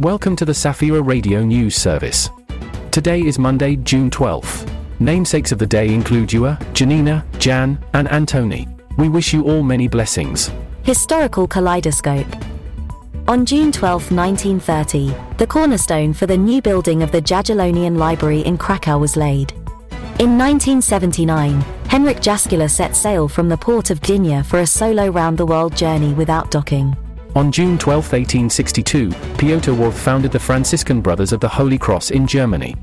Welcome to the Safira Radio News Service. Today is Monday, June 12th. Namesakes of the day include Ewa, Janina, Jan, and Antony. We wish you all many blessings. Historical Kaleidoscope. On June 12, 1930, the cornerstone for the new building of the Jagiellonian Library in Krakow was laid. In 1979, Henrik Jaskula set sail from the port of Gdynia for a solo round-the-world journey without docking. On June 12, 1862, Piotr Wolff founded the Franciscan Brothers of the Holy Cross in Germany.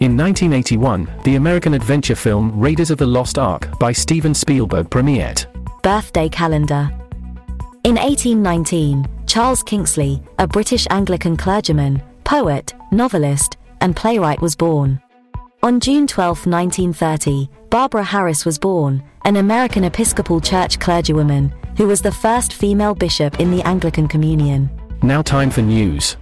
In 1981, the American adventure film Raiders of the Lost Ark by Steven Spielberg premiered. Birthday calendar. In 1819, Charles Kingsley, a British Anglican clergyman, poet, novelist, and playwright was born. On June 12, 1930, Barbara Harris was born, an American Episcopal Church clergywoman, who was the first female bishop in the Anglican Communion. Now, time for news.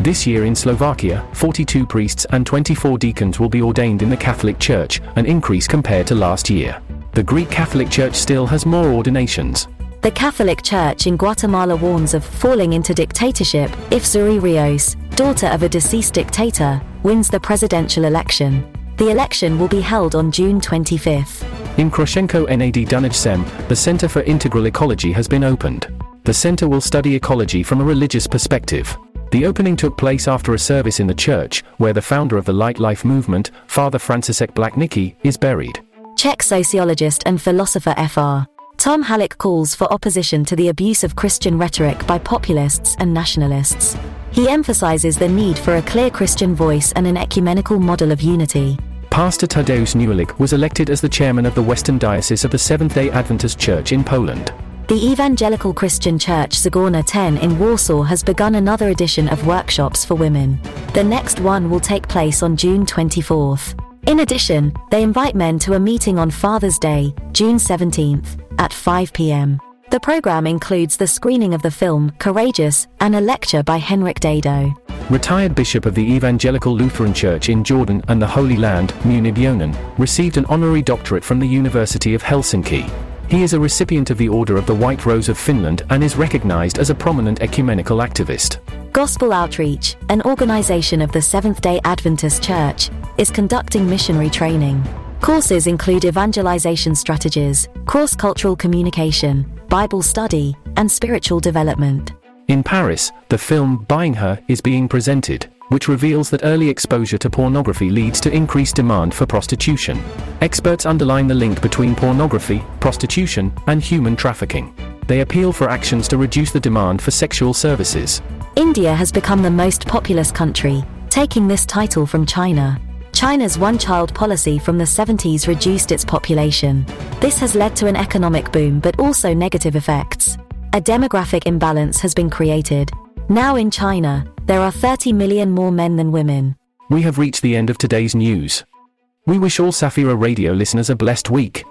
This year in Slovakia, 42 priests and 24 deacons will be ordained in the Catholic Church, an increase compared to last year. The Greek Catholic Church still has more ordinations. The Catholic Church in Guatemala warns of falling into dictatorship if Zury Ríos, daughter of a deceased dictator, wins the presidential election. The election will be held on June 25th. In Kroshenko NAD Dunaj Sem, the Center for Integral Ecology has been opened. The center will study ecology from a religious perspective. The opening took place after a service in the church, where the founder of the Light Life movement, Father Franciszek Blachnicki, is buried. Czech sociologist and philosopher Fr. Tom Halík calls for opposition to the abuse of Christian rhetoric by populists and nationalists. He emphasizes the need for a clear Christian voice and an ecumenical model of unity. Pastor Tadeusz Newalik was elected as the chairman of the Western Diocese of the Seventh-day Adventist Church in Poland. The Evangelical Christian Church Zagorna 10 in Warsaw has begun another edition of workshops for women. The next one will take place on June 24th. In addition, they invite men to a meeting on Father's Day, June 17th, at 5 p.m. The program includes the screening of the film Courageous and a lecture by Henrik Dado. Retired Bishop of the Evangelical Lutheran Church in Jordan and the Holy Land, Munib Younan, received an honorary doctorate from the University of Helsinki. He is a recipient of the Order of the White Rose of Finland and is recognized as a prominent ecumenical activist. Gospel Outreach, an organization of the Seventh day Adventist Church, is conducting missionary training. Courses include evangelization strategies, cross cultural communication, Bible study, and spiritual development. In Paris, the film Buying Her is being presented, which reveals that early exposure to pornography leads to increased demand for prostitution. Experts underline the link between pornography, prostitution, and human trafficking. They appeal for actions to reduce the demand for sexual services. India has become the most populous country, taking this title from China. China's one child policy from the 70s reduced its population. This has led to an economic boom but also negative effects. A demographic imbalance has been created. Now in China, there are 30 million more men than women. We have reached the end of today's news. We wish all Safira Radio listeners a blessed week.